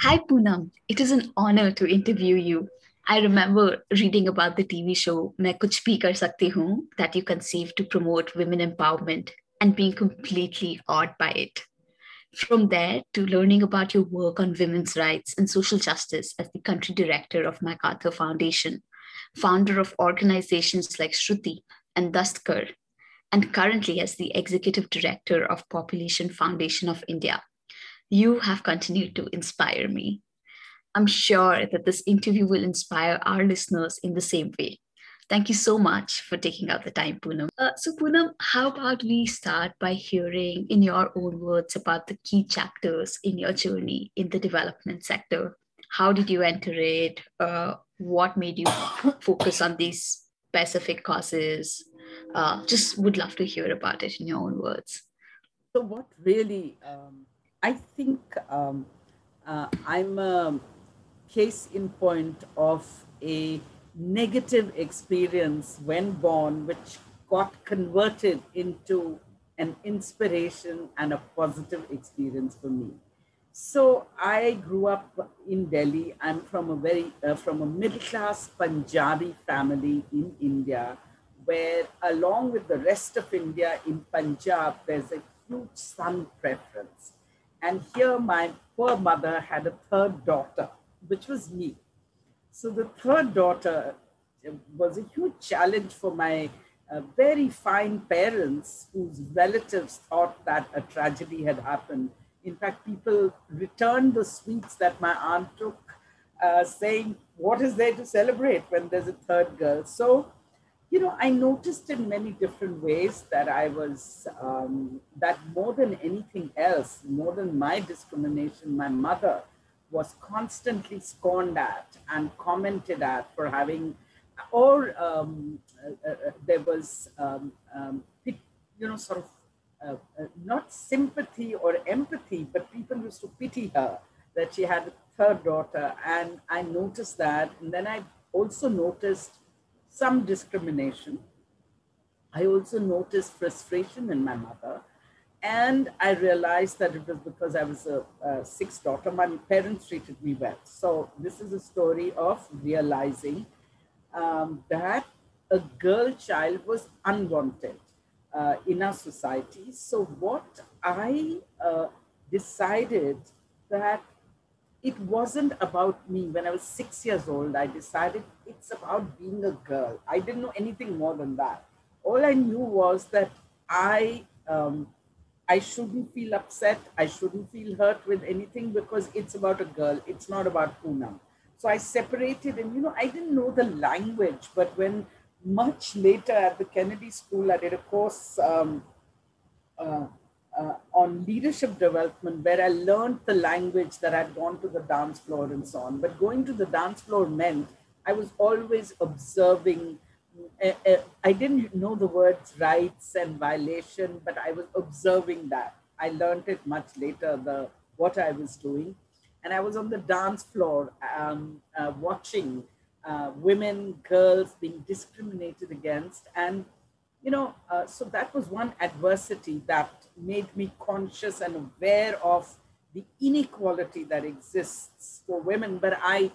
Hi, Poonam. It is an honor to interview you. I remember reading about the TV show Main Kuch Bhi Kar Sakti Hoon that you conceived to promote women empowerment and being completely awed by it. From there to learning about your work on women's rights and social justice as the country director of MacArthur Foundation, founder of organizations like Shruti and Dastkar, and currently as the executive director of Population Foundation of India. You have continued to inspire me. I'm sure that this interview will inspire our listeners in the same way. Thank you so much for taking out the time, Poonam. Uh, so, Poonam, how about we start by hearing in your own words about the key chapters in your journey in the development sector? How did you enter it? Uh, what made you focus on these specific causes? Uh, just would love to hear about it in your own words. So, what really, um, I think um, uh, I'm a case in point of a negative experience when born, which got converted into an inspiration and a positive experience for me. So I grew up in Delhi. I'm from a very uh, from a middle class Punjabi family in India, where along with the rest of India in Punjab, there's a huge son preference. And here my poor mother had a third daughter, which was me. So the third daughter was a huge challenge for my uh, very fine parents whose relatives thought that a tragedy had happened. In fact, people returned the sweets that my aunt took, uh, saying, What is there to celebrate when there's a third girl? So, you know, I noticed in many different ways that I was, um, that more than anything else, more than my discrimination, my mother was constantly scorned at and commented at for having, or um, uh, uh, there was, um, um, you know, sort of uh, uh, not sympathy or empathy, but people used to pity her that she had a third daughter. And I noticed that. And then I also noticed some discrimination. I also noticed frustration in my mother and I realized that it was because I was a, a, sixth daughter. My parents treated me well. So this is a story of realizing um, that a girl child was unwanted uh, in our society. So what I uh, decided that it wasn't about me. When I was six years old, I decided it's about being a girl. I didn't know anything more than that. All I knew was that I um, I shouldn't feel upset. I shouldn't feel hurt with anything because it's about a girl. It's not about Poonam. So I separated, and you know, I didn't know the language. But when much later at the Kennedy School, I did a course um, uh, uh, on leadership development where I learned the language that I'd gone to the dance floor and so on. But going to the dance floor meant I was always observing uh, uh, I didn't know the words rights and violation, but I was observing that. I learned it much later, the what I was doing. And I was on the dance floor um, uh, watching uh, women, girls being discriminated against. And, you know, uh, so that was one adversity that made me conscious and aware of the inequality that exists for women. But I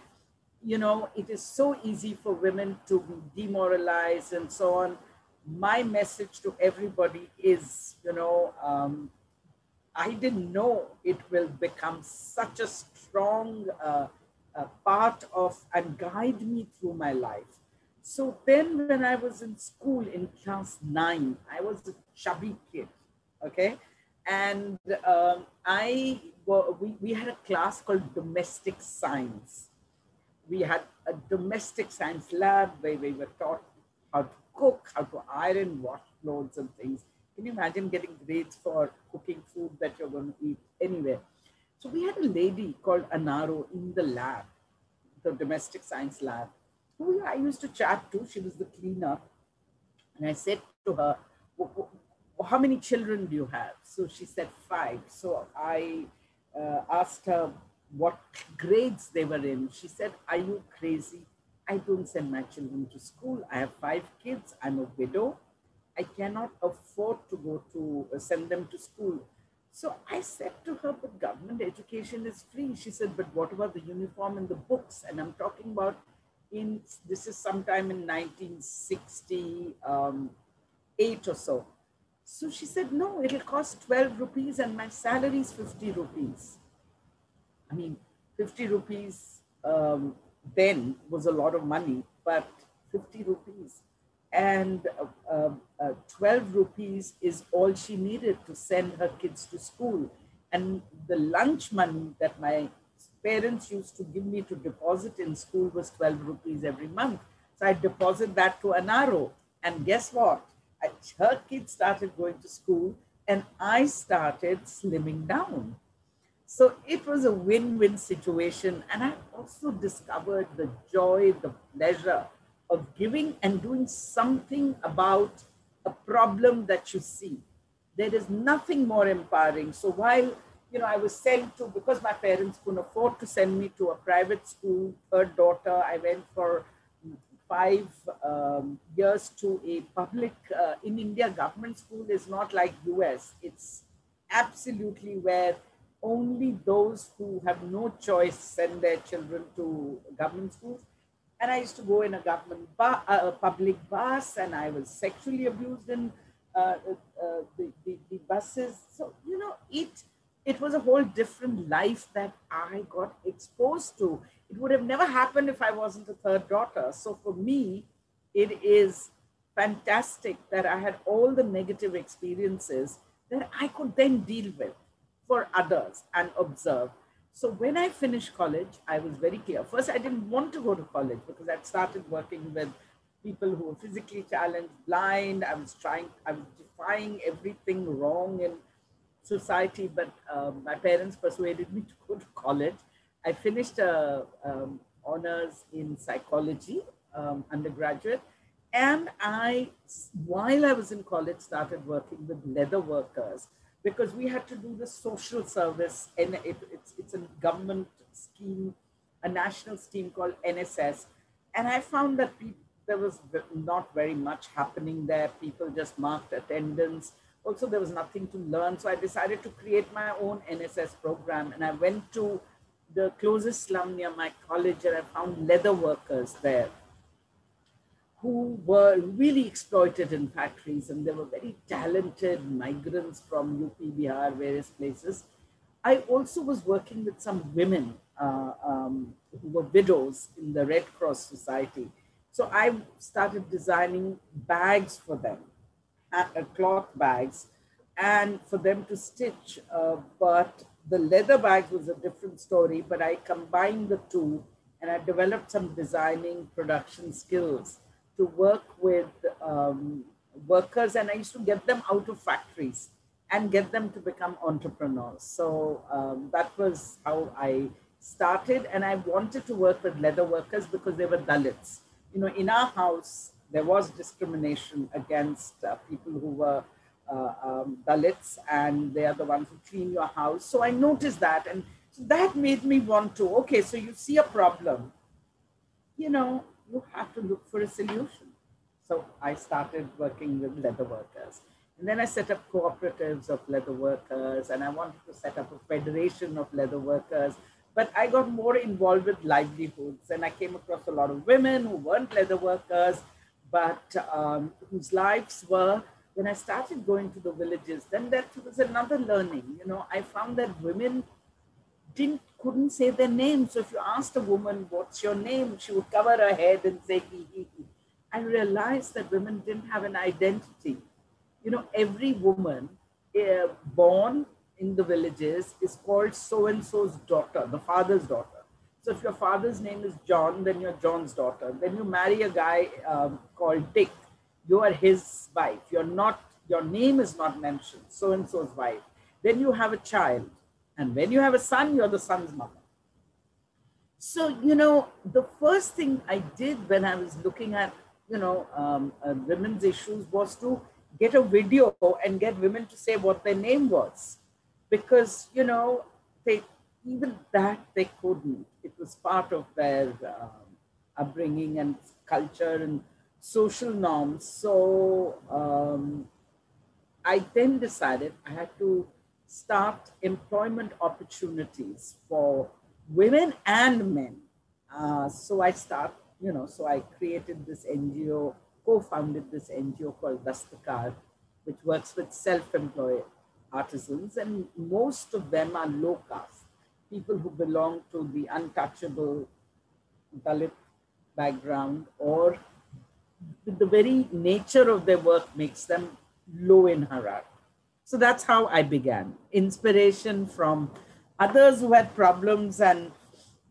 you know, it is so easy for women to be demoralized and so on. My message to everybody is, you know, um, I didn't know it will become such a strong uh, uh, part of and guide me through my life. So then, when I was in school in class nine, I was a chubby kid, okay? And um, I, we, we had a class called domestic science we had a domestic science lab where we were taught how to cook, how to iron, wash clothes and things. Can you imagine getting grades for cooking food that you're going to eat anywhere? So we had a lady called Anaro in the lab, the domestic science lab, who I used to chat to. She was the cleaner. And I said to her, how many children do you have? So she said five. So I uh, asked her, what grades they were in. She said, Are you crazy? I don't send my children to school. I have five kids. I'm a widow. I cannot afford to go to uh, send them to school. So I said to her, but government education is free. She said, but what about the uniform and the books? And I'm talking about in, this is sometime in 1968 um, or so. So she said, no, it'll cost 12 rupees and my salary is 50 rupees. I mean, 50 rupees um, then was a lot of money, but 50 rupees and uh, uh, uh, 12 rupees is all she needed to send her kids to school. And the lunch money that my parents used to give me to deposit in school was 12 rupees every month. So I deposit that to Anaro. And guess what? I, her kids started going to school and I started slimming down. So it was a win win situation. And I also discovered the joy, the pleasure of giving and doing something about a problem that you see. There is nothing more empowering. So while you know, I was sent to because my parents couldn't afford to send me to a private school. Third daughter, I went for five um, years to a public uh, in India. Government school is not like US. It's absolutely where only those who have no choice send their children to government schools and I used to go in a government bu- uh, public bus, and I was sexually abused in uh, uh, the, the, the buses. So you know, it it was a whole different life that I got exposed to. It would have never happened if I wasn't a third daughter. So for me, it is fantastic that I had all the negative experiences that I could then deal with for others and observe. So when I finished college, I was very clear. First, I didn't want to go to college because I'd started working with people who were physically challenged, blind. I was trying, I was defying everything wrong in society, but um, my parents persuaded me to go to college. I finished a um, honors in psychology, um, undergraduate, and I, while I was in college, started working with leather workers because we had to do the social service and it, it's, it's a government scheme, a national scheme called NSS. And I found that people, there was not very much happening there. People just marked attendance. Also, there was nothing to learn. So I decided to create my own NSS program. And I went to the closest slum near my college and I found leather workers there who were really exploited in factories and they were very talented migrants from UP, Bihar, various places. I also was working with some women uh, um, who were widows in the Red Cross Society. So I started designing bags for them, cloth bags, and for them to stitch. Uh, but the leather bags was a different story, but I combined the two and I developed some designing production skills to work with um, workers and I used to get them out of factories and get them to become entrepreneurs. So um, that was how I started. And I wanted to work with leather workers because they were Dalits. You know, in our house, there was discrimination against uh, people who were uh, um, Dalits and they are the ones who clean your house. So I noticed that. And so that made me want to, okay, so you see a problem, you know, you have to look for a solution. So I started working with leather workers. And then I set up cooperatives of leather workers and I wanted to set up a federation of leather workers. But I got more involved with livelihoods and I came across a lot of women who weren't leather workers, but um, whose lives were, when I started going to the villages, then that was another learning. You know, I found that women didn't couldn't say their name. So if you asked a woman, what's your name? She would cover her head and say, hee, hee, hee. I realized that women didn't have an identity. You know, every woman uh, born in the villages is called so-and-so's daughter, the father's daughter. So if your father's name is John, then you're John's daughter. Then you marry a guy um, called Dick, you are his wife. You're not, your name is not mentioned, so-and-so's wife. Then you have a child and when you have a son, you're the son's mother. So, you know, the first thing I did when I was looking at, you know, um, uh, women's issues was to get a video and get women to say what their name was. Because, you know, they even that they couldn't. It was part of their um, upbringing and culture and social norms. So um, I then decided I had to start employment opportunities for women and men. Uh, so I start, you know, so I created this NGO, co-founded this NGO called Dastkar, which works with self-employed artisans, and most of them are low caste, people who belong to the untouchable Dalit background or the very nature of their work makes them low in hierarchy. So that's how I began. Inspiration from others who had problems and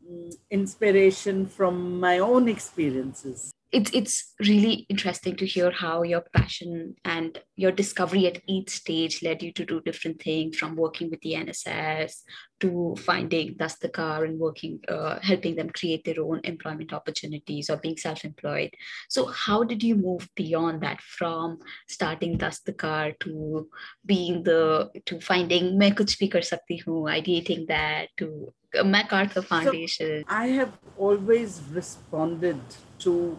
mm, inspiration from my own experiences it's it's really interesting to hear how your passion and your discovery at each stage led you to do different things from working with the NSS to finding Dastkar and working uh, helping them create their own employment opportunities or being self-employed. So how did you move beyond that from starting Dastkar to being the to finding sakti ideating that to MacArthur Foundation? So I have always responded to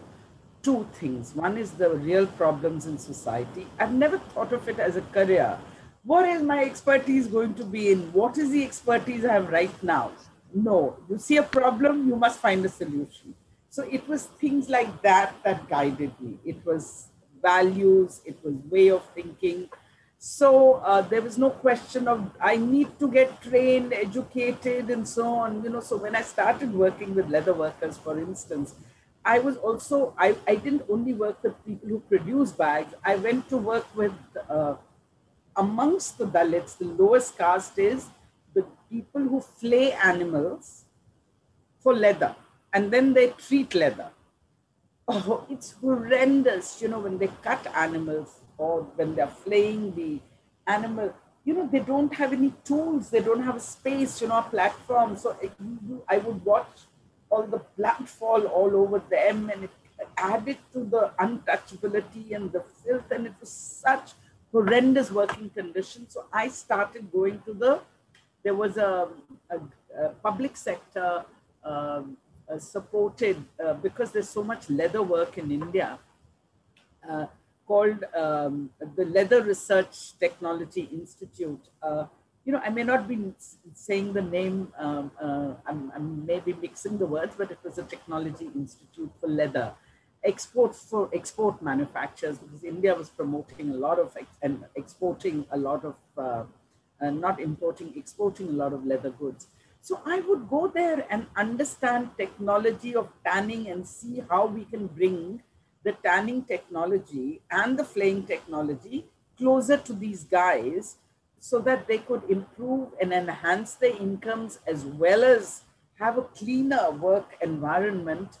two things. One is the real problems in society. I've never thought of it as a career. What is my expertise going to be in? What is the expertise I have right now? No, you see a problem, you must find a solution. So it was things like that that guided me. It was values, it was way of thinking. So uh, there was no question of I need to get trained, educated, and so on. You know, so when I started working with leather workers, for instance, I was also, I, I didn't only work with people who produce bags, I went to work with, uh, amongst the Dalits, the lowest caste is the people who flay animals for leather and then they treat leather. Oh, it's horrendous, you know, when they cut animals or when they're flaying the animal, you know, they don't have any tools, they don't have a space, you know, a platform. So I would watch all the blood fall all over them and it added to the untouchability and the filth and it was such horrendous working conditions. So I started going to the, there was a, a, a public sector um, uh, supported, uh, because there's so much leather work in India, uh, called um, the Leather Research Technology Institute. You know, I may not be saying the name, um, uh, I'm, I'm maybe mixing the words, but it was a technology institute for leather, export for export manufacturers, because India was promoting a lot of and exporting a lot of, uh, uh, not importing, exporting a lot of leather goods. So I would go there and understand technology of tanning and see how we can bring the tanning technology and the flaying technology closer to these guys so that they could improve and enhance their incomes as well as have a cleaner work environment.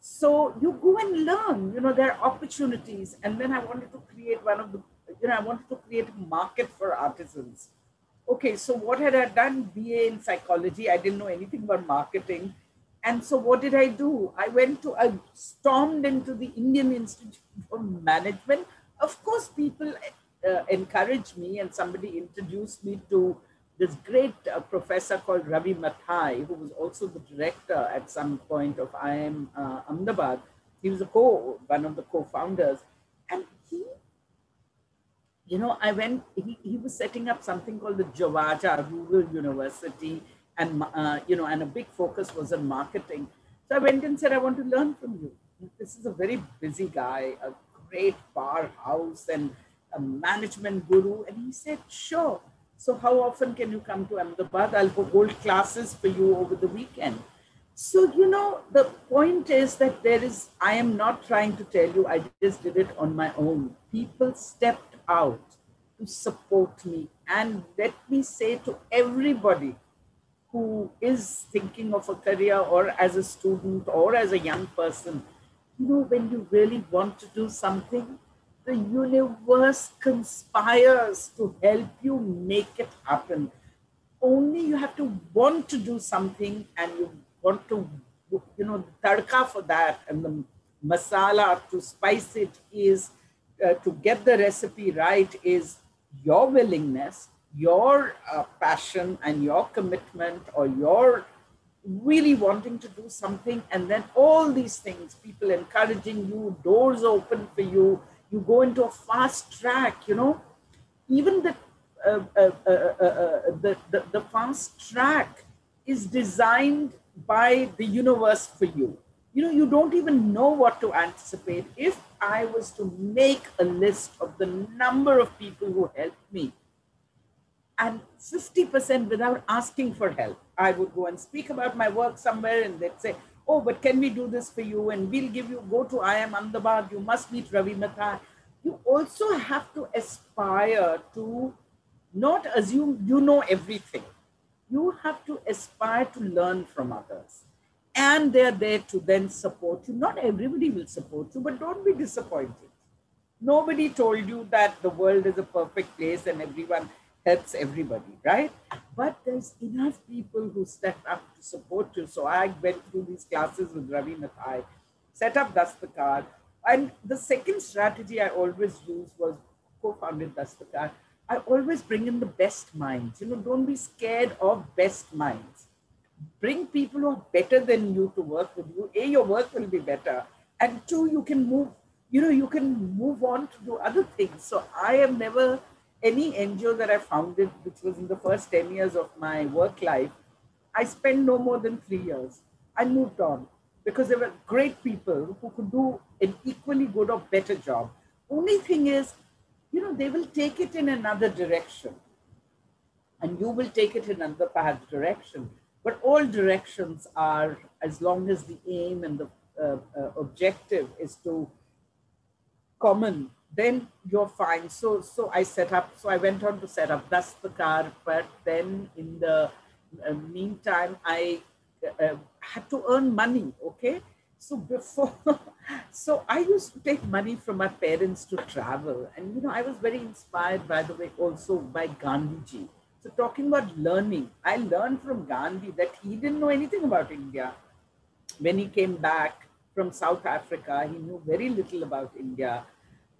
So you go and learn, you know, there are opportunities. And then I wanted to create one of the, you know, I wanted to create a market for artisans. Okay, so what had I done? BA in psychology. I didn't know anything about marketing. And so what did I do? I went to, I stormed into the Indian Institute of Management. Of course, people uh, encouraged me and somebody introduced me to this great uh, professor called Ravi Matthai, who was also the director at some point of IIM uh, Ahmedabad. He was a co, one of the co-founders. And he, you know, I went, he, he was setting up something called the Jawaja Rural University and, uh, you know, and a big focus was on marketing. So I went and said, I want to learn from you. This is a very busy guy, a great bar house and a management guru. And he said, sure. So how often can you come to Ahmedabad? I'll hold classes for you over the weekend. So, you know, the point is that there is, I am not trying to tell you, I just did it on my own. People stepped out to support me. And let me say to everybody who is thinking of a career or as a student or as a young person, you know, when you really want to do something, the universe conspires to help you make it happen. Only you have to want to do something and you want to, you know, the for that and the masala to spice it is uh, to get the recipe right is your willingness, your uh, passion, and your commitment, or your really wanting to do something. And then all these things, people encouraging you, doors open for you, you go into a fast track, you know, even the uh, uh, the, the, the fast track is designed by the universe for you. You know, you don't even know what to anticipate. If I was to make a list of the number of people who helped me, and 50% without asking for help, I would go and speak about my work somewhere, and they'd say, Oh, but can we do this for you? And we'll give you, go to IIM Ahmedabad, you must meet Ravi Matthai. You also have to aspire to not assume you know everything you have to aspire to learn from others. And they're there to then support you. Not everybody will support you, but don't be disappointed. Nobody told you that the world is a perfect place and everyone helps everybody, right? But there's enough people who step up to support you. So I went through these classes with Ravi Matthai, set up Dastkar. And the second strategy I always used was co-founded Dastkar I always bring in the best minds. You know, don't be scared of best minds. Bring people who are better than you to work with you. A, your work will be better. And two, you can move, you know, you can move on to do other things. So I have never, any NGO that I founded, which was in the first 10 years of my work life, I spent no more than three years. I moved on because there were great people who could do an equally good or better job. Only thing is, you know, they will take it in another direction. And you will take it in another path direction. But all directions are, as long as the aim and the uh, uh, objective is to common, then you're fine. So, so I set up, so I went on to set up Dastkar. but then in the uh, meantime, I uh, had to earn money, okay? So before, so I used to take money from my parents to travel. And, you know, I was very inspired, by the way, also by Gandhiji. So talking about learning, I learned from Gandhi that he didn't know anything about India. When he came back from South Africa, he knew very little about India.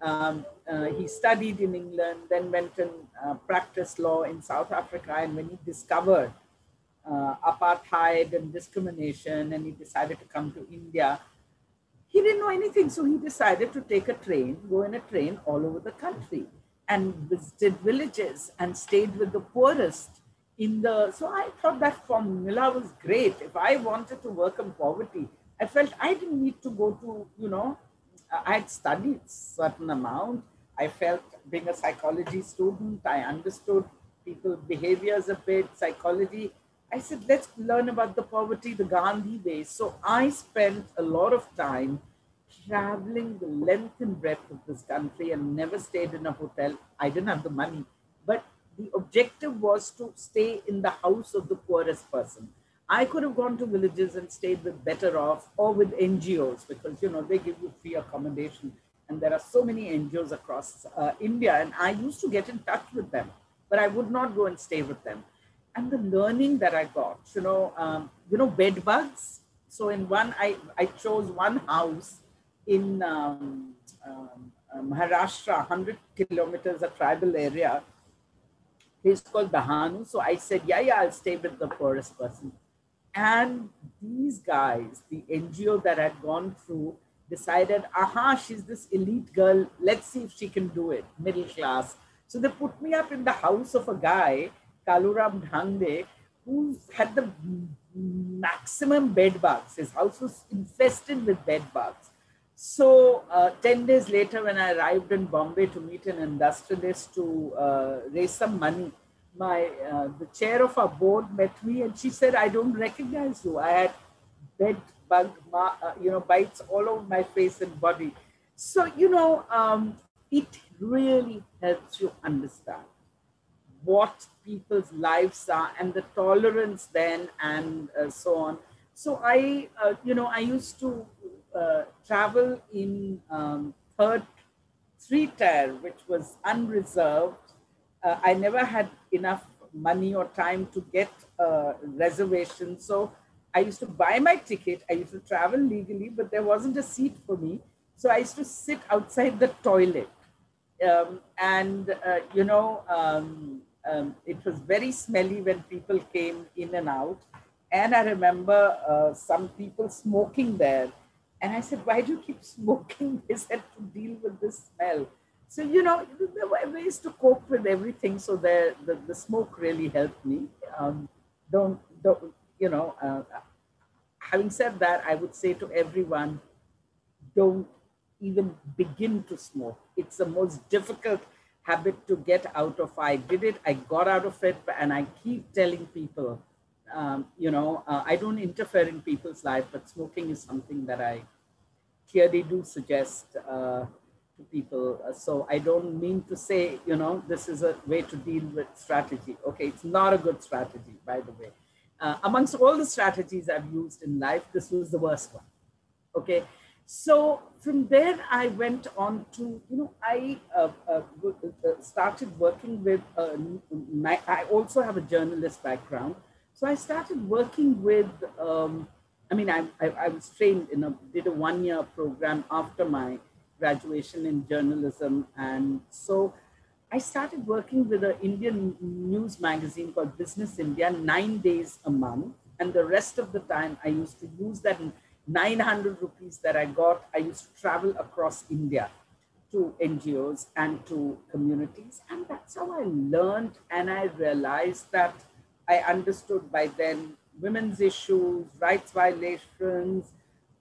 Um, uh, he studied in England, then went and uh, practiced law in South Africa. And when he discovered uh, apartheid and discrimination, and he decided to come to India. He didn't know anything, so he decided to take a train, go in a train all over the country, and visited villages and stayed with the poorest. In the so I thought that formula was great. If I wanted to work on poverty, I felt I didn't need to go to you know. I had studied certain amount. I felt being a psychology student, I understood people behaviors a bit, psychology I said, let's learn about the poverty the Gandhi way. So I spent a lot of time traveling the length and breadth of this country and never stayed in a hotel. I didn't have the money, but the objective was to stay in the house of the poorest person. I could have gone to villages and stayed with better off or with NGOs because you know they give you free accommodation and there are so many NGOs across uh, India and I used to get in touch with them, but I would not go and stay with them and the learning that I got, you know, um, you know, bed bugs. So in one, I, I chose one house in um, um, uh, Maharashtra, 100 kilometers, a tribal area. It's called Dahanu. So I said, yeah, yeah, I'll stay with the poorest person. And these guys, the NGO that had gone through, decided, aha, she's this elite girl. Let's see if she can do it, middle class. So they put me up in the house of a guy Kaluram Dhangde, who had the maximum bed bugs. His house was infested with bed bugs. So uh, 10 days later, when I arrived in Bombay to meet an industrialist to uh, raise some money, my uh, the chair of our board met me and she said, I don't recognize you. I had bed bug, uh, you know, bites all over my face and body. So, you know, um, it really helps you understand what people's lives are and the tolerance then and uh, so on. So I, uh, you know, I used to uh, travel in um, third three tier, which was unreserved. Uh, I never had enough money or time to get a reservation. So I used to buy my ticket. I used to travel legally, but there wasn't a seat for me. So I used to sit outside the toilet. Um, and, uh, you know, um, um, it was very smelly when people came in and out. And I remember uh, some people smoking there. And I said, Why do you keep smoking? They said, To deal with this smell. So you know there were ways to cope with everything so there the, the smoke really helped me. Um, don't don't you know uh, having said that i would say to everyone don't even begin to smoke. It's the most difficult habit to get out of. I did it i got out of it and i keep telling people um, you know uh, i don't interfere in people's life but smoking is something that i clearly do suggest uh, to people. Uh, so I don't mean to say, you know, this is a way to deal with strategy. Okay, it's not a good strategy, by the way. Uh, amongst all the strategies I've used in life, this was the worst one. Okay, so from there I went on to, you know, I uh, uh, uh started working with, my, I also have a journalist background. So I started working with, um, I mean, I, I, I was trained in a, did a one year program after my graduation in journalism. And so I started working with an Indian news magazine called Business India nine days a month. And the rest of the time, I used to use that 900 rupees that I got. I used to travel across India to NGOs and to communities. And that's how I learned. And I realized that I understood by then women's issues, rights violations.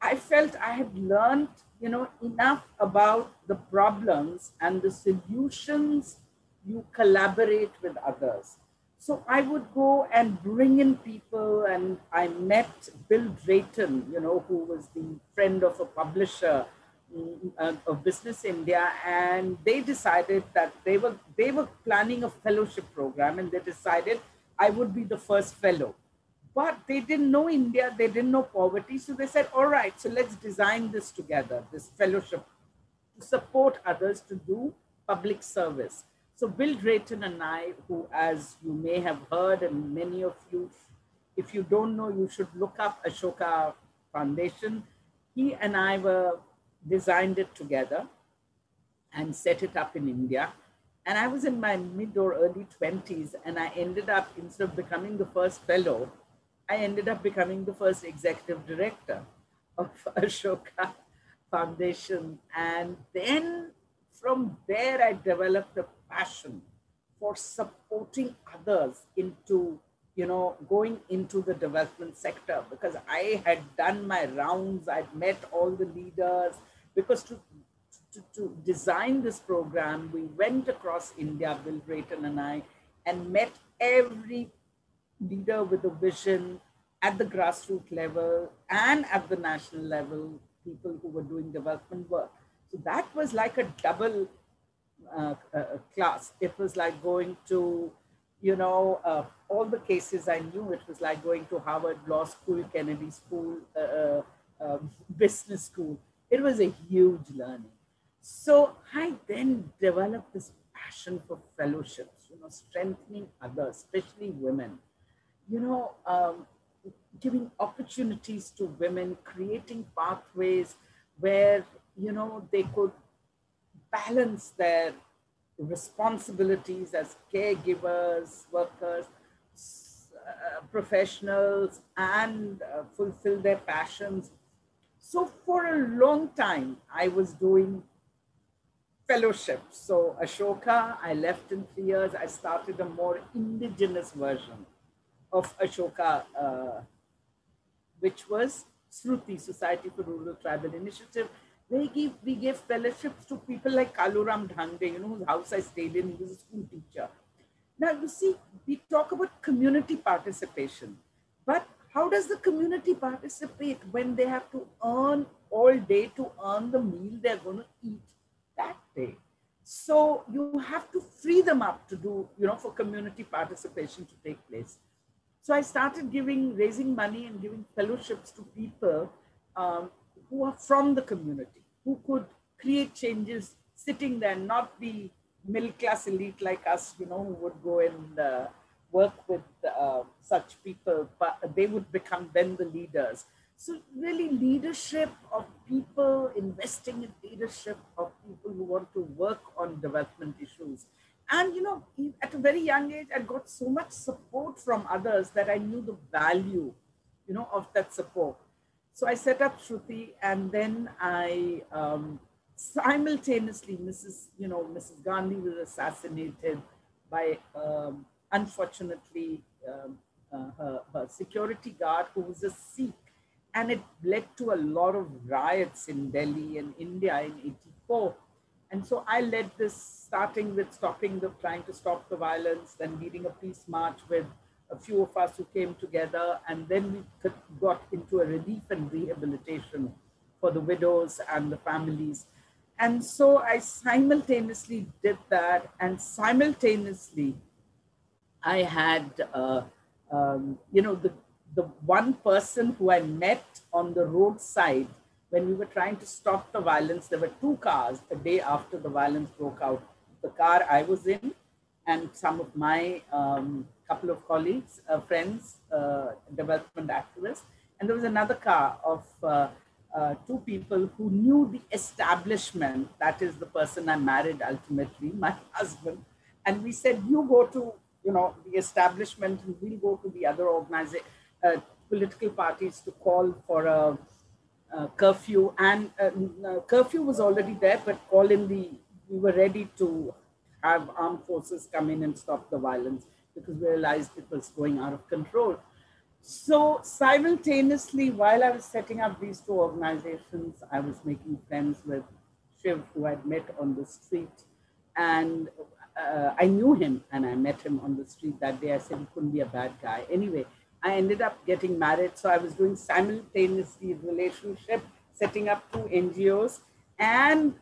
I felt I had learned you know, enough about the problems and the solutions, you collaborate with others. So I would go and bring in people, and I met Bill Drayton, you know, who was the friend of a publisher mm, uh, of Business India, and they decided that they were they were planning a fellowship program, and they decided I would be the first fellow. But they didn't know India, they didn't know poverty. So they said, all right, so let's design this together, this fellowship to support others to do public service. So Bill Drayton and I, who as you may have heard, and many of you, if you don't know, you should look up Ashoka Foundation. He and I were designed it together and set it up in India. And I was in my mid or early 20s, and I ended up, instead of becoming the first fellow, I ended up becoming the first executive director of Ashoka Foundation. And then from there, I developed a passion for supporting others into, you know, going into the development sector because I had done my rounds, I'd met all the leaders. Because to, to, to design this program, we went across India, Bill Drayton and I, and met every leader with a vision at the grassroots level and at the national level, people who were doing development work. So that was like a double uh, uh, class. It was like going to, you know, uh, all the cases I knew, it was like going to Harvard Law School, Kennedy School, uh, uh, um, business school. It was a huge learning. So I then developed this passion for fellowships, you know, strengthening others, especially women you know, um, giving opportunities to women, creating pathways where, you know, they could balance their responsibilities as caregivers, workers, uh, professionals, and uh, fulfill their passions. So for a long time, I was doing fellowships. So Ashoka, I left in three years. I started a more indigenous version of Ashoka, uh, which was Sruti, Society for Rural Tribal Initiative. They give, we gave fellowships to people like Kaluram Dhande, you know, whose house I stayed in, he was a school teacher. Now, you see, we talk about community participation, but how does the community participate when they have to earn all day to earn the meal they're going to eat that day? So you have to free them up to do, you know, for community participation to take place. So I started giving, raising money and giving fellowships to people um, who are from the community, who could create changes sitting there, not the middle class elite like us, you know, who would go and uh, work with uh, such people, but they would become then the leaders. So really leadership of people, investing in leadership of people who want to work on development issues and you know at a very young age i got so much support from others that i knew the value you know of that support so i set up shruti and then i um, simultaneously, Mrs. You know, Mrs. Gandhi was assassinated by, um, unfortunately, um, uh, her, her security guard who was a Sikh. And it led to a lot of riots in Delhi and India in 84. And so I led this, starting with stopping the, trying to stop the violence, then leading a peace march with a few of us who came together. And then we got into a relief and rehabilitation for the widows and the families. And so I simultaneously did that. And simultaneously, I had, uh, um, you know, the, the one person who I met on the roadside when we were trying to stop the violence, there were two cars the day after the violence broke out. The car I was in, and some of my um, couple of colleagues, uh, friends, uh, development activists, and there was another car of uh, uh, two people who knew the establishment. That is the person I married ultimately, my husband. And we said, you go to, you know, the establishment, and we'll go to the other organization, uh, political parties to call for a uh, curfew and uh, uh, curfew was already there, but all in the, we were ready to have armed forces come in and stop the violence because we realized it was going out of control. So simultaneously, while I was setting up these two organizations, I was making friends with Shiv, who I'd met on the street. And uh, I knew him and I met him on the street that day. I said he couldn't be a bad guy. Anyway, I ended up getting married. So I was doing simultaneously relationship, setting up two NGOs. And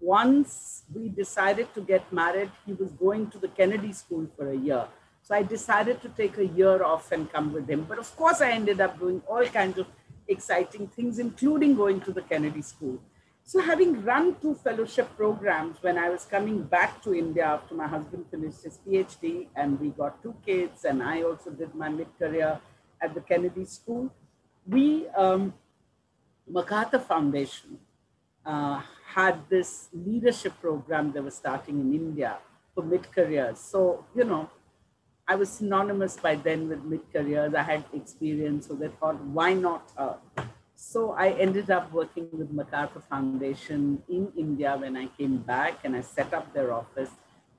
once we decided to get married, he was going to the Kennedy School for a year. So I decided to take a year off and come with him. But of course, I ended up doing all kinds of exciting things, including going to the Kennedy School. So, having run two fellowship programs when I was coming back to India after my husband finished his PhD and we got two kids, and I also did my mid career at the Kennedy School, we, um, MacArthur Foundation, uh, had this leadership program they were starting in India for mid careers. So, you know, I was synonymous by then with mid careers. I had experience, so they thought, why not her? So I ended up working with MacArthur Foundation in India when I came back and I set up their office.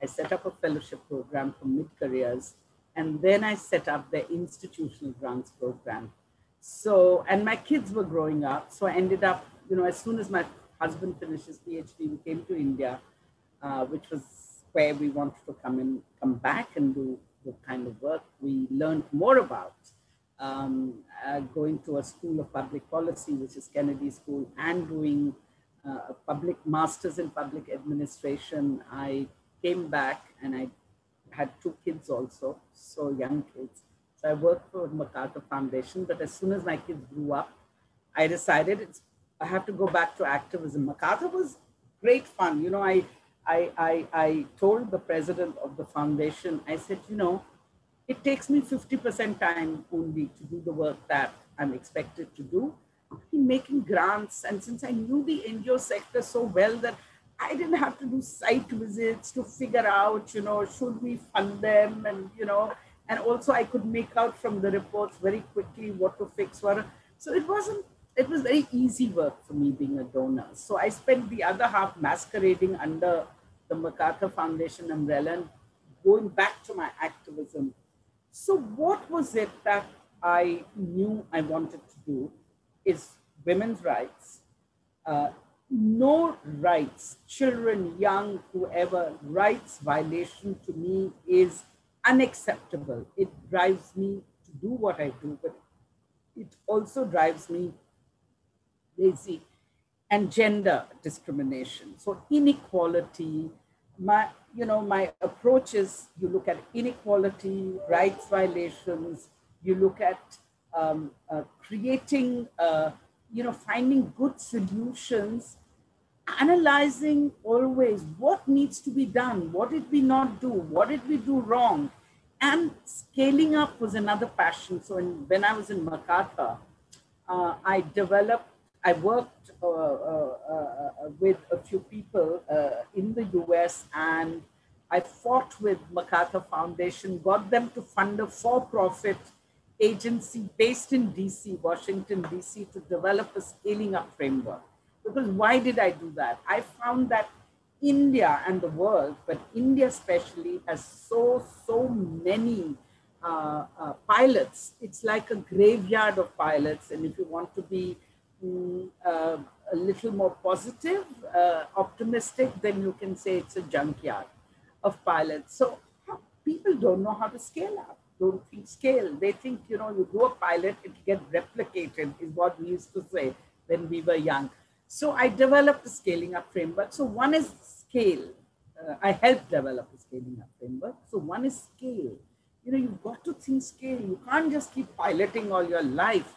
I set up a fellowship program for mid-careers and then I set up the institutional grants program. So, and my kids were growing up. So I ended up, you know, as soon as my husband finished his PhD, we came to India, uh, which was where we wanted to come in, come back and do the kind of work we learned more about um, uh, going to a school of public policy, which is Kennedy School, and doing uh, a public master's in public administration, I came back and I had two kids also, so young kids. So I worked for MacArthur Foundation, but as soon as my kids grew up, I decided it's I have to go back to activism. MacArthur was great fun. You know, I I I, I told the president of the foundation, I said, you know, it takes me 50% time only to do the work that I'm expected to do. In making grants, and since I knew the NGO sector so well that I didn't have to do site visits to figure out, you know, should we fund them, and you know, and also I could make out from the reports very quickly what to fix. For so it wasn't. It was very easy work for me being a donor. So I spent the other half masquerading under the MacArthur Foundation umbrella and going back to my activism so, what was it that I knew I wanted to do is women's rights, uh, no rights, children, young, whoever, rights violation to me is unacceptable. It drives me to do what I do, but it also drives me lazy and gender discrimination. So inequality, my you know my approach is you look at inequality rights violations you look at um, uh, creating uh, you know finding good solutions analyzing always what needs to be done what did we not do what did we do wrong and scaling up was another passion. So in, when i was in macarthur uh, i developed I worked uh, uh, uh, with a few people in the US and I fought with MacArthur Foundation, got them to fund a for-profit agency based in DC, Washington, DC, to develop a scaling up framework. Because why did I do that? I found that India and the world, but India especially, has so, so many uh, uh, pilots. It's like a graveyard of pilots. And if you want to be uh, a little more positive, uh, optimistic, then you can say it's a junkyard of pilots. So people don't know how to scale up, don't think scale. They think, you know, you do a pilot, it get replicated, is what we used to say when we were young. So I developed a scaling up framework. So one is scale. Uh, I helped develop a scaling up framework. So one is scale. You know, you've got to think scale. You can't just keep piloting all your life.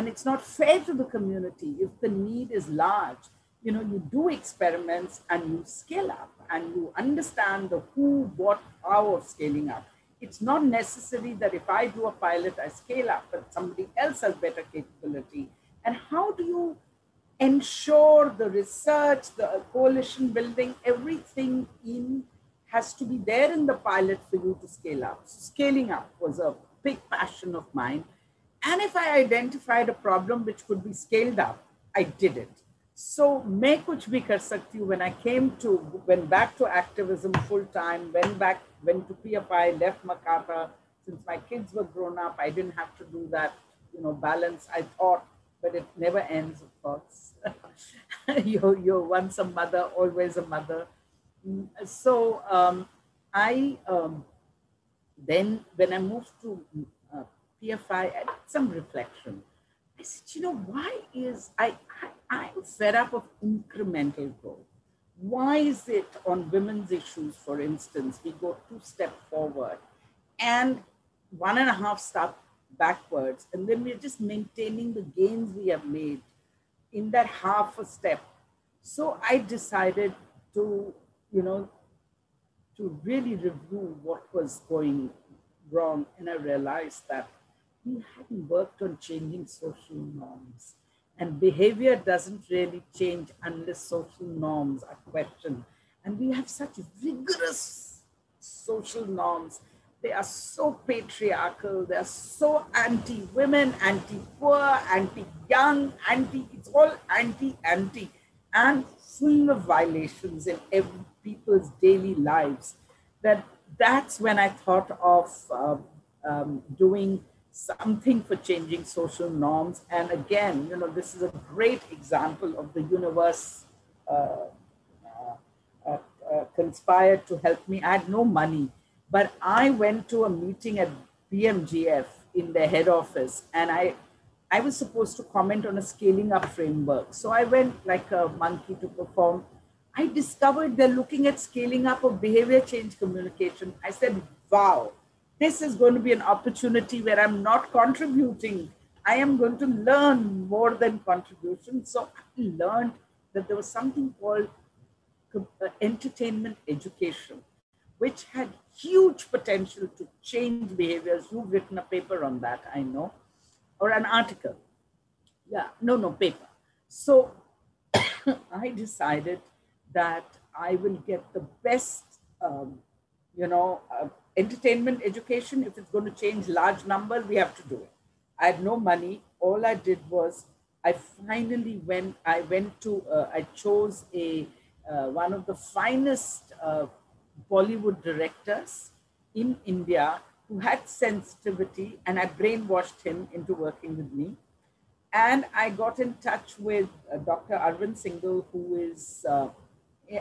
And it's not fair to the community if the need is large. You know, you do experiments and you scale up and you understand the who, what, how of scaling up. It's not necessary that if I do a pilot, I scale up, but somebody else has better capability. And how do you ensure the research, the coalition building, everything in has to be there in the pilot for you to scale up. So scaling up was a big passion of mine. And if I identified a problem which could be scaled up, I did it. So Main Kuch Bhi Kar Sakti when I came to, went back to activism full time, went back, went to PFI, left MacArthur. Since my kids were grown up, I didn't have to do that, you know, balance. I thought, but it never ends, of course. you're, you're once a mother, always a mother. So um, I um, then, when I moved to PFI, I did some reflection. I said, you know, why is I, I I'm fed up of incremental growth. Why is it on women's issues, for instance, we go two steps forward and one and a half step backwards, and then we're just maintaining the gains we have made in that half a step. So I decided to, you know, to really review what was going wrong. And I realized that we hadn't worked on changing social norms. And behavior doesn't really change unless social norms are questioned. And we have such rigorous social norms they are so patriarchal. They are so anti-women, anti-poor, anti-young, anti. It's all anti-anti, and full of violations in every people's daily lives. That that's when I thought of uh, um, doing something for changing social norms. And again, you know, this is a great example of the universe. Uh, uh, uh, uh conspired to help me. I had no money but I went to a meeting at BMGF in the head office and I, I was supposed to comment on a scaling up framework. So I went like a monkey to perform. I discovered they're looking at scaling up of behavior change communication. I said, wow, this is going to be an opportunity where I'm not contributing. I am going to learn more than contribution. So I learned that there was something called uh, entertainment education, which had huge potential to change behaviors. You've written a paper on that, I know, or an article. Yeah, no, no, paper. So I decided that I will get the best, um, you know, uh, entertainment education. If it's going to change large number, we have to do it. I had no money. All I did was I finally went, I went to, uh, I chose a, uh, one of the finest uh, Bollywood directors in India who had sensitivity, and I brainwashed him into working with me. And I got in touch with uh, Dr. Arvind Singhal, who is uh,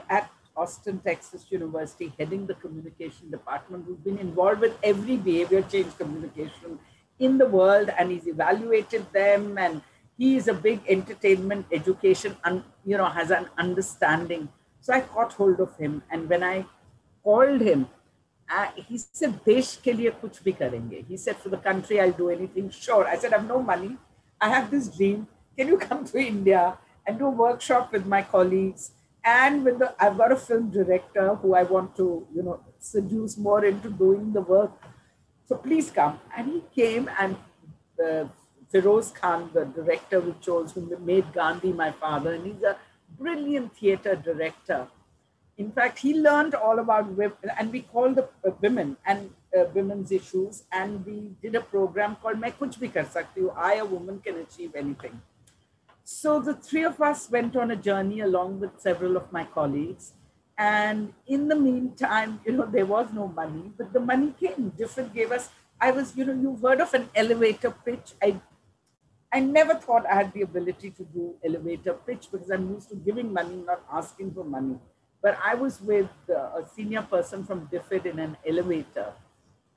at Austin, Texas University, heading the communication department, who's been involved with every behavior change communication in the world, and he's evaluated them. And he is a big entertainment education, and you know, has an understanding. So I caught hold of him, and when I called him. Uh, he said, Desh ke liye kuch bhi karenge. He said, for the country, I'll do anything. Sure. I said, I have no money. I have this dream. Can you come to India and do a workshop with my colleagues? And with the, I've got a film director who I want to, you know, seduce more into doing the work. So please come. And he came and uh, Feroz Khan, the director we chose, who made Gandhi my father, and he's a brilliant theater director in fact, he learned all about women, and we called the uh, women and uh, women's issues, and we did a program called "Main Kuch Bhi Kar Sakti I, a woman, can achieve anything." So the three of us went on a journey along with several of my colleagues. And in the meantime, you know, there was no money, but the money came. Different gave us, I was, you know, you've heard of an elevator pitch. I I never thought I had the ability to do elevator pitch because I'm used to giving money, not asking for money. But I was with uh, a senior person from DFID in an elevator,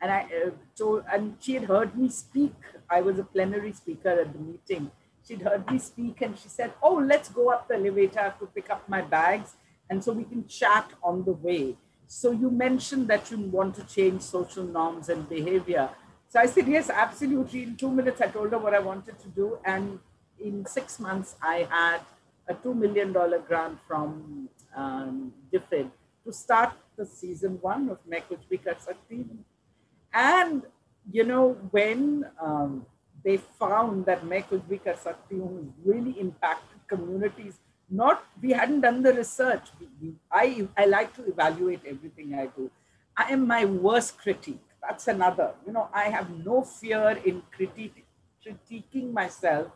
and I uh, told, and she had heard me speak. I was a plenary speaker at the meeting. She'd heard me speak, and she said, "Oh, let's go up the elevator. To pick up my bags, and so we can chat on the way." So you mentioned that you want to change social norms and behavior. So I said, yes, absolutely. In two minutes, I told her what I wanted to do. And in six months, I had a $2 million grant from um, DFID to start the season one of Main Kuch Bhi Kar Sakti. And, you know, when um, they found that Main Kuch Bhi Kar Sakti really impacted communities, not, we hadn't done the research. I, I like to evaluate everything I do. I am my worst critique that's another. You know, I have no fear in critiquing myself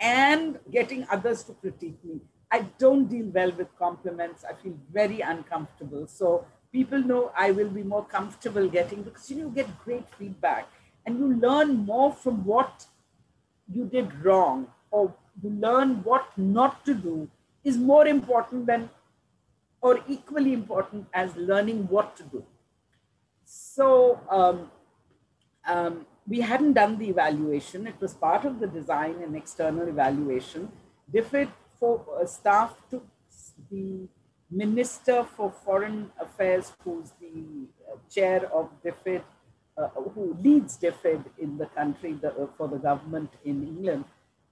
and getting others to critique me. I don't deal well with compliments. I feel very uncomfortable. So people know I will be more comfortable getting because you know you get great feedback and you learn more from what you did wrong or you learn what not to do is more important than or equally important as learning what to do. So um, um, we hadn't done the evaluation. It was part of the design and external evaluation. DFID for uh, staff took the Minister for Foreign Affairs, who's the uh, chair of DFID, uh, who leads DFID in the country the, uh, for the government in England.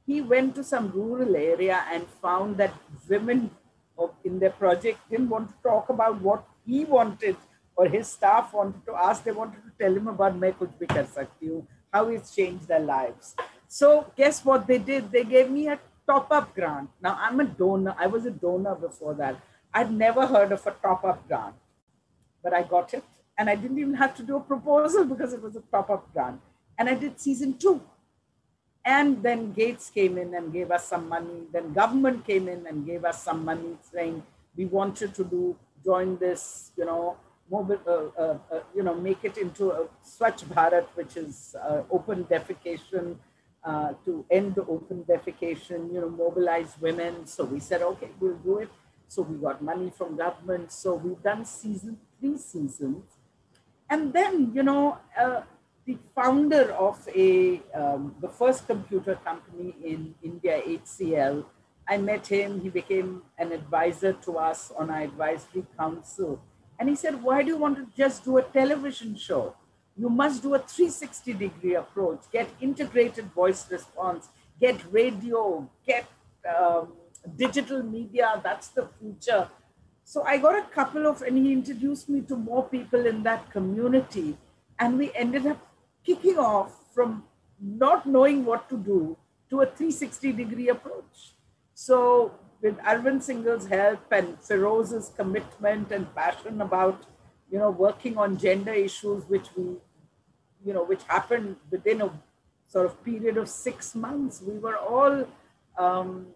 He went to some rural area and found that women of, in their project didn't want to talk about what he wanted or his staff wanted to ask, they wanted to tell him about Main Kuch Bhi how it's changed their lives. So guess what they did? They gave me a top-up grant. Now I'm a donor. I was a donor before that. I'd never heard of a top-up grant, but I got it. And I didn't even have to do a proposal because it was a top-up grant. And I did season two. And then Gates came in and gave us some money. Then government came in and gave us some money saying we wanted to do join this, you know, mobile, uh, uh, uh, you know, make it into a Swachh Bharat, which is uh, open defecation, uh, to end the open defecation, you know, mobilize women. So we said, okay, we'll do it. So we got money from government. So we've done season, three seasons. And then, you know, uh, the founder of a, um, the first computer company in India, HCL, I met him, he became an advisor to us on our advisory council. And he said, Why do you want to just do a television show? You must do a 360 degree approach, get integrated voice response, get radio, get um, digital media. That's the future. So I got a couple of, and he introduced me to more people in that community. And we ended up kicking off from not knowing what to do to a 360 degree approach. So with Arvind Singh's help and Feroz's commitment and passion about, you know, working on gender issues, which we, you know, which happened within a sort of period of six months, we were all, um,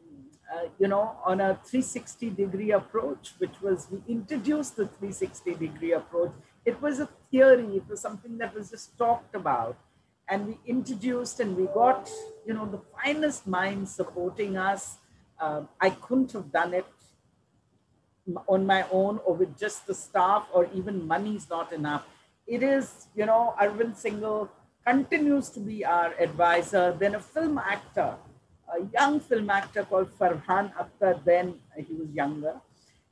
uh, you know, on a 360 degree approach, which was, we introduced the 360 degree approach. It was a theory, it was something that was just talked about. And we introduced and we got, you know, the finest minds supporting us um, I couldn't have done it on my own or with just the staff or even money is not enough. It is, you know, Arvind Singhal continues to be our advisor. Then a film actor, a young film actor called Farhan Akhtar, then he was younger.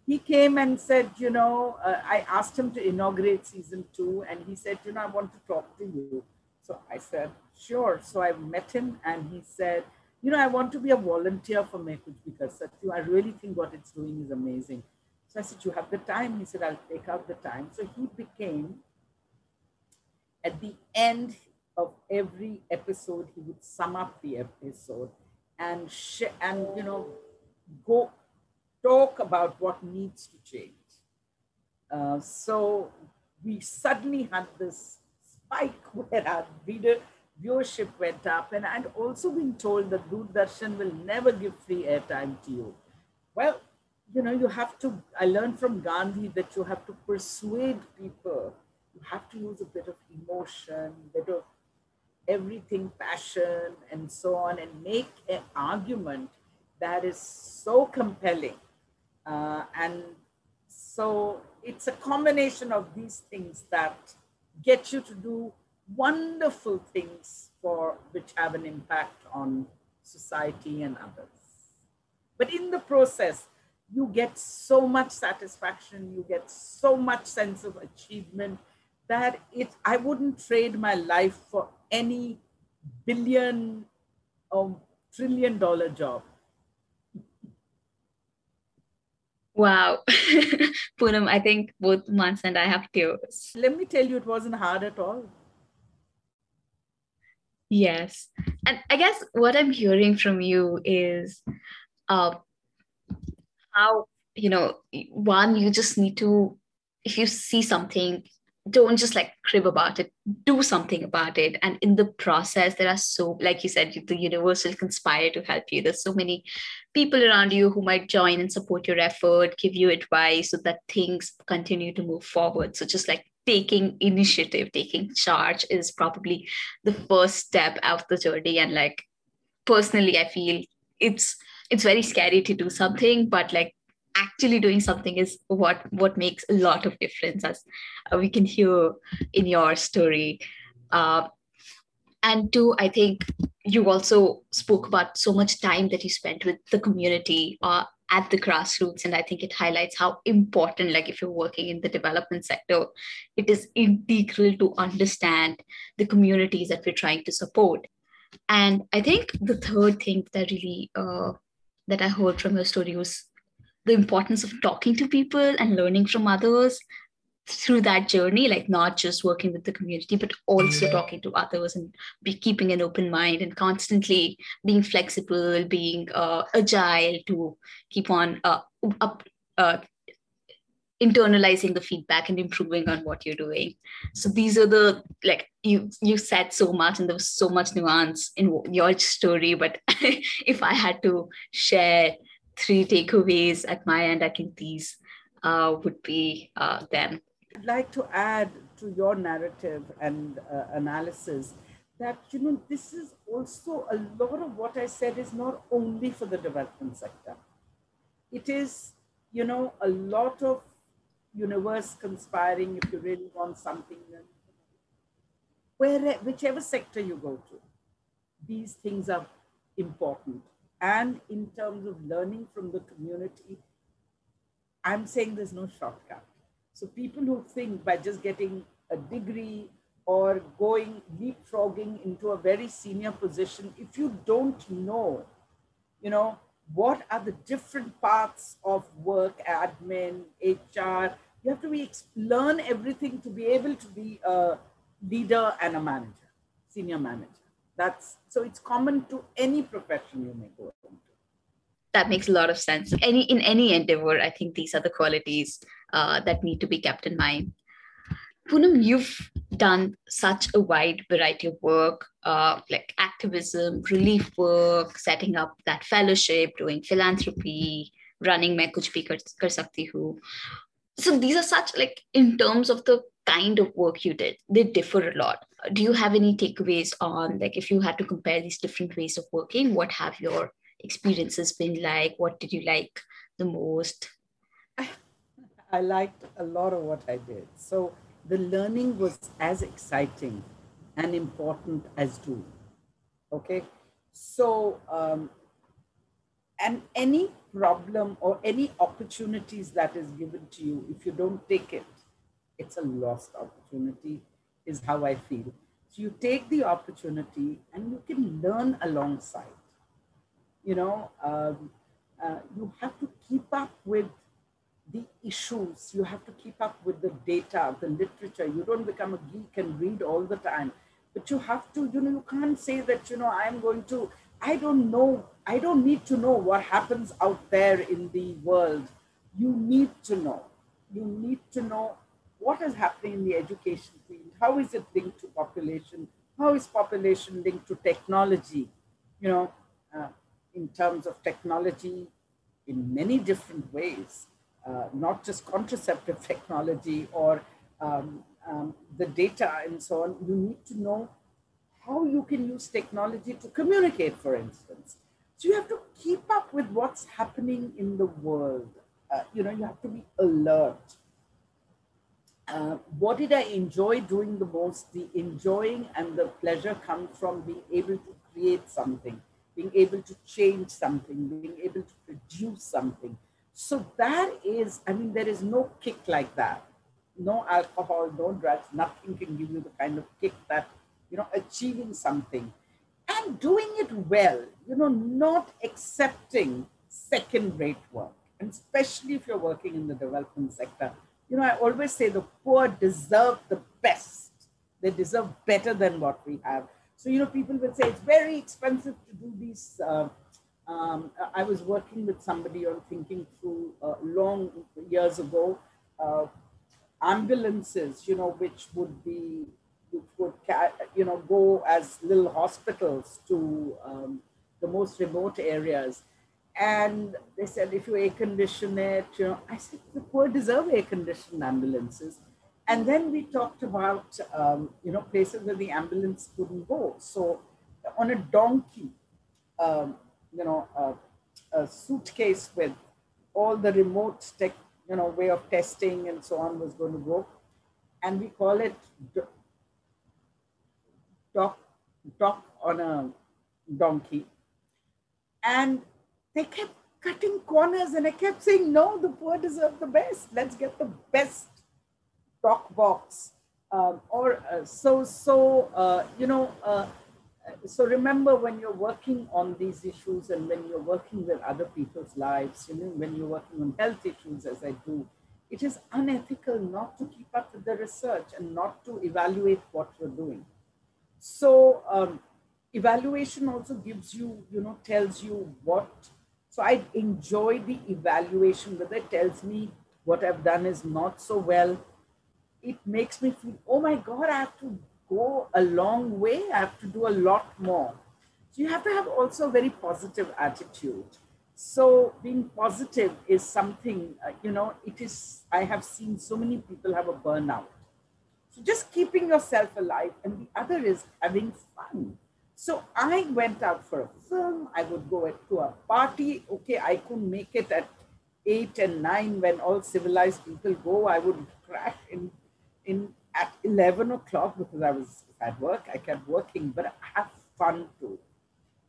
He came and said, you know, uh, I asked him to inaugurate season two, and he said, you know, I want to talk to you. So I said, sure. So I met him, and he said, you know, I want to be a volunteer for Bhi Kar I really think what it's doing is amazing. So I said, you have the time? He said, I'll take out the time. So he became, at the end of every episode, he would sum up the episode and, sh- and you know, go talk about what needs to change. Uh, so we suddenly had this spike where our reader, viewership went up. And I'd also been told that Doordarshan will never give free airtime to you. Well, you know, you have to, I learned from Gandhi that you have to persuade people. You have to use a bit of emotion, a bit of everything, passion, and so on, and make an argument that is so compelling. Uh, and so it's a combination of these things that get you to do wonderful things for which have an impact on society and others. But in the process, you get so much satisfaction, you get so much sense of achievement that it I wouldn't trade my life for any billion or trillion dollar job. Wow. Poonam, I think both Mans and I have tears. Let me tell you, it wasn't hard at all. Yes. And I guess what I'm hearing from you is uh, how, you know, one, you just need to, if you see something, don't just like crib about it. Do something about it. And in the process there are so like you said the universe will conspire to help you. There's so many people around you who might join and support your effort give you advice so that things continue to move forward. So just like taking initiative taking charge is probably the first step of the journey. And like personally i feel it's it's very scary to do something but like actually doing something is what what makes a lot of difference as uh, we can hear in your story. Uh, and two i think you also spoke about so much time that you spent with the community uh, at the grassroots and i think it highlights how important like if you're working in the development sector it is integral to understand the communities that we're trying to support. And i think the third thing that really uh, that i heard from your story was the importance of talking to people and learning from others through that journey like not just working with the community but also talking to others and be keeping an open mind and constantly being flexible being uh, agile to keep on uh, up uh, internalizing the feedback and improving on what you're doing. So these are the like you you said so much and there was so much nuance in your story but if i had to share three takeaways at my end, I think these uh, would be uh, them. I'd like to add to your narrative and uh, analysis that you know this is also a lot of what I said is not only for the development sector. It is you know a lot of universe conspiring if you really want something. Where whichever sector you go to, these things are important and in terms of learning from the community, I'm saying there's no shortcut. So people who think by just getting a degree or going leapfrogging into a very senior position, if you don't know, you know, what are the different parts of work, admin, HR, you have to be, learn everything to be able to be a leader and a manager, senior manager. That's so it's common to any profession you may go into. That makes a lot of sense. Any in any endeavor, I think these are the qualities uh, that need to be kept in mind. Poonam, you've done such a wide variety of work, uh, like activism, relief work, setting up that fellowship, doing philanthropy, running Main Kuch Bhi Kar Sakti Hoon. So these are such like in terms of the kind of work you did, they differ a lot do you have any takeaways on like if you had to compare these different ways of working what have your experiences been like? What did you like the most? I liked a lot of what i did. So the learning was as exciting and important as doing okay? So um, and any problem or any opportunities that is given to you if you don't take it it's a lost opportunity is how I feel. So you take the opportunity and you can learn alongside. You know, um, uh, you have to keep up with the issues. You have to keep up with the data, the literature. You don't become a geek and read all the time, but you have to, you know, you can't say that, you know, I'm going to, I don't know, I don't need to know what happens out there in the world. You need to know. You need to know what is happening in the education field, how is it linked to population how is population linked to technology? You know, uh, in terms of technology in many different ways, uh, not just contraceptive technology or um, um, the data and so on. You need to know how you can use technology to communicate, for instance. So you have to keep up with what's happening in the world. Uh, you know, you have to be alert. Uh, what did I enjoy doing the most? The enjoying and the pleasure come from being able to create something, being able to change something, being able to produce something. So that is, I mean, there is no kick like that. No alcohol, no drugs, nothing can give you the kind of kick that you know, achieving something and doing it well, you know, not accepting second rate work. And especially if you're working in the development sector, you know, I always say the poor deserve the best. They deserve better than what we have. So, you know, people would say it's very expensive to do these. Uh, um, I was working with somebody on thinking through uh, long years ago uh, ambulances, you know, which would be which would you know go as little hospitals to um, the most remote areas and they said if you air condition it you know i said the poor deserve air conditioned ambulances. And then we talked about um, you know places where the ambulance couldn't go. So on a donkey um, you know a suitcase with all the remote tech you know way of testing and so on was going to go. And we call it talk, talk on a donkey. And they kept cutting corners and I kept saying, no, the poor deserve the best. Let's get the best talk box. Um, or uh, so, so, uh, you know, uh, so remember when you're working on these issues and when you're working with other people's lives, you know, when you're working on health issues as I do, it is unethical not to keep up with the research and not to evaluate what you're doing. So um, evaluation also gives you, you know, tells you what. So I enjoy the evaluation whether it tells me what I've done is not so well. It makes me feel, oh my God, I have to go a long way. I have to do a lot more. So you have to have also a very positive attitude. So being positive is something, uh, you know, it is, I have seen so many people have a burnout so just keeping yourself alive. And the other is having fun. So I went out for a film. I would go to a party. Okay, I couldn't make it at eight and nine when all civilized people go. I would crash in, in at 11 o'clock because I was at work. I kept working, but I have fun too.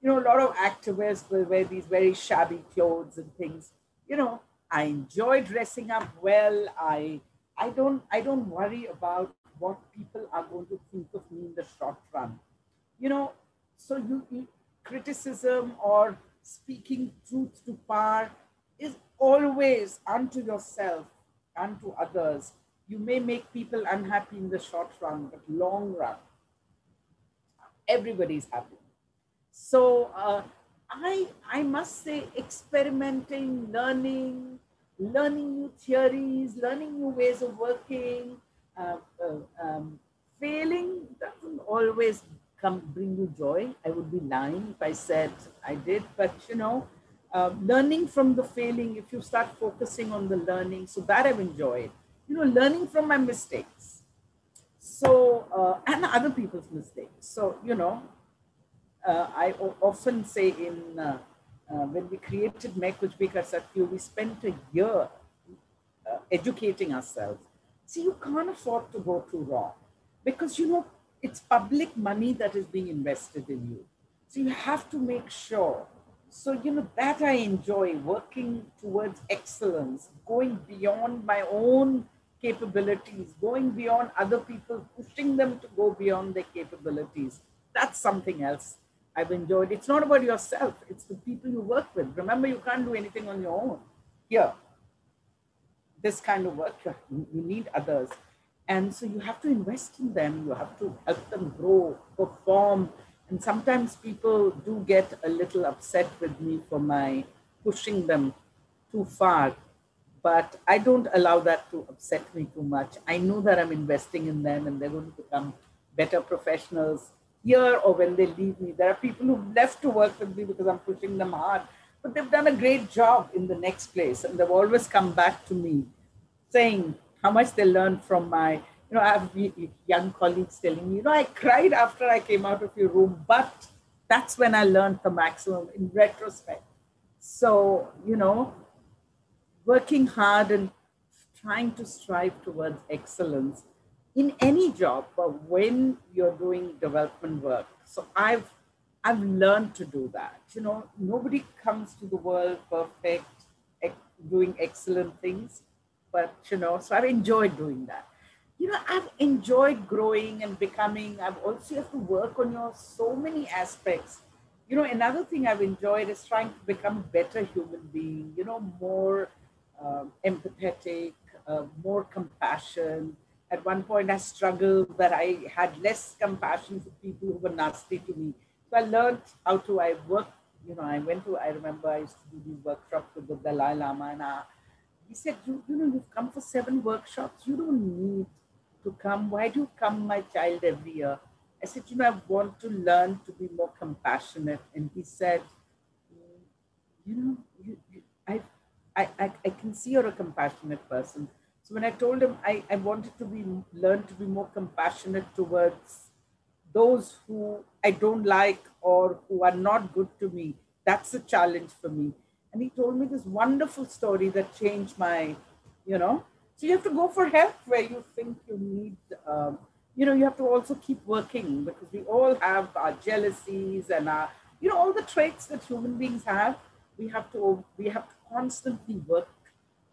You know, a lot of activists will wear these very shabby clothes and things. You know, I enjoy dressing up well. I I don't I don't worry about what people are going to think of me in the short run. You know, so you, you criticism or speaking truth to power is always unto yourself, unto others. You may make people unhappy in the short run, but long run, everybody's happy. So uh, I, I must say, experimenting, learning, learning new theories, learning new ways of working, uh, uh, um, failing doesn't always come bring you joy. I would be lying if I said I did, but you know, uh, learning from the failing, if you start focusing on the learning, so that I've enjoyed, you know, learning from my mistakes. So, uh, and other people's mistakes. So, you know, uh, I often say in, uh, when we created Main Kuch Bhi Kar Sakti we spent a year educating ourselves See, you can't afford to go too wrong because you know it's public money that is being invested in you. So you have to make sure. So, you know, that I enjoy working towards excellence, going beyond my own capabilities, going beyond other people, pushing them to go beyond their capabilities. That's something else I've enjoyed. It's not about yourself, it's the people you work with. Remember, you can't do anything on your own. Here, this kind of work, you need others. And so you have to invest in them, you have to help them grow, perform. And sometimes people do get a little upset with me for my pushing them too far. But I don't allow that to upset me too much. I know that I'm investing in them and they're going to become better professionals. here or when they leave me. There are people who've left to work with me because I'm pushing them hard, but they've done a great job in the next place. And they've always come back to me saying how much they learned from my, you know, I have young colleagues telling me, you know, I cried after I came out of your room, but that's when I learned the maximum in retrospect. So, you know, working hard and trying to strive towards excellence in any job, but when you're doing development work. So I've I've learned to do that. You know, nobody comes to the world perfect, doing excellent things, but you know, so I've enjoyed doing that. You know, I've enjoyed growing and becoming. I've also have to work on your so many aspects. You know, another thing I've enjoyed is trying to become a better human being. You know, more um, empathetic, uh, more compassion. At one point, I struggled that I had less compassion for people who were nasty to me. So I learned how to, I worked, you know, I went to, I remember I used to do these workshops with the Dalai Lama and I, he said, you, you know, you've come for seven workshops. You don't need to come. Why do you come, my child, every year? I said, you know, I want to learn to be more compassionate. And he said, you know, you, you, I, I, I, I can see you're a compassionate person. So when I told him I, I wanted to be learn to be more compassionate towards those who I don't like or who are not good to me, that's a challenge for me. And he told me this wonderful story that changed my, you know. So you have to go for help where you think you need, um, you know, you have to also keep working because we all have our jealousies and our, you know, all the traits that human beings have. We have to, we have to constantly work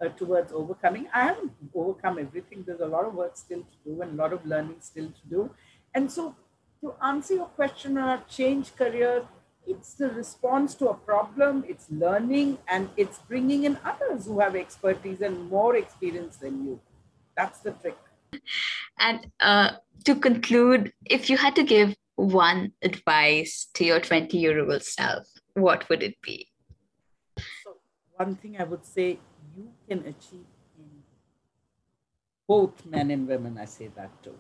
uh, towards overcoming. I haven't overcome everything. There's a lot of work still to do and a lot of learning still to do. And so, to answer your question on change career, it's the response to a problem, it's learning, and it's bringing in others who have expertise and more experience than you. That's the trick. And uh, to conclude, if you had to give one advice to your 20 year old self, what would it be? So, one thing I would say you can achieve in both men and women, I say that too.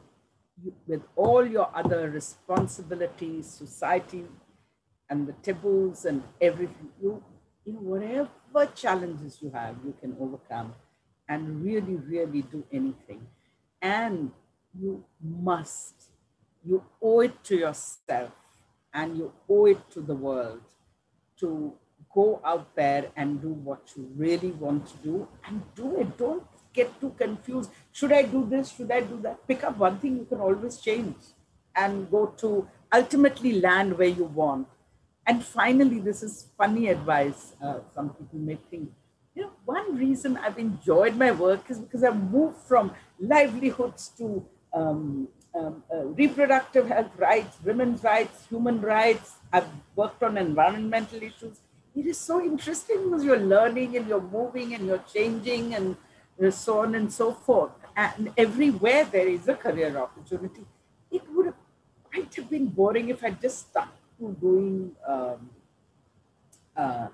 You, with all your other responsibilities, society, and the taboos and everything, you, you know, whatever challenges you have, you can overcome and really, really do anything. And you must, you owe it to yourself and you owe it to the world to go out there and do what you really want to do and do it. Don't get too confused. Should I do this? Should I do that? Pick up one thing you can always change and go to ultimately land where you want. And finally, this is funny advice. Uh, some people may think, you know, one reason I've enjoyed my work is because I've moved from livelihoods to um, um, uh, reproductive health rights, women's rights, human rights. I've worked on environmental issues it is so interesting because you're learning and you're moving and you're changing and so on and so forth. And everywhere there is a career opportunity. It would have might have been boring if I just stuck to doing um, uh,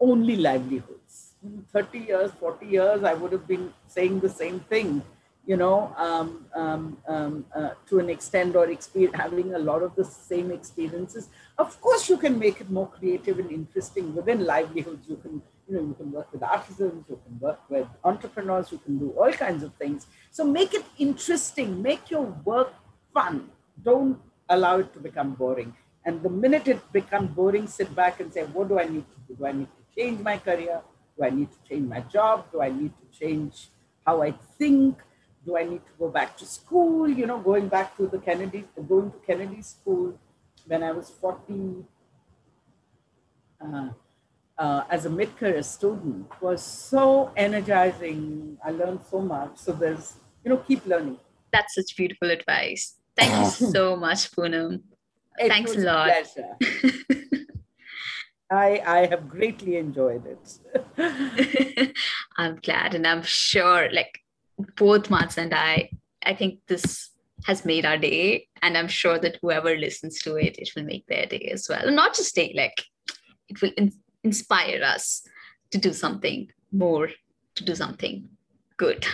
only livelihoods. In 30 years, 40 years, I would have been saying the same thing you know, um, um, um, uh, to an extent or having a lot of the same experiences. Of course, you can make it more creative and interesting within livelihoods. You can, you know, you can work with artisans, you can work with entrepreneurs, you can do all kinds of things. So make it interesting, make your work fun. Don't allow it to become boring. And the minute it becomes boring, sit back and say, what do I need to do? Do I need to change my career? Do I need to change my job? Do I need to change how I think? do I need to go back to school? You know, going back to the Kennedy, going to Kennedy School when I was 40 uh, uh, as a mid-career student was so energizing. I learned so much. So there's, you know, keep learning. That's such beautiful advice. Thank you so much, Poonam. It Thanks a lot. I I have greatly enjoyed it. I'm glad, and I'm sure, like both Mats and I, I think this has made our day, and I'm sure that whoever listens to it, it will make their day as well. And not just day, like it will in- inspire us to do something more, to do something good.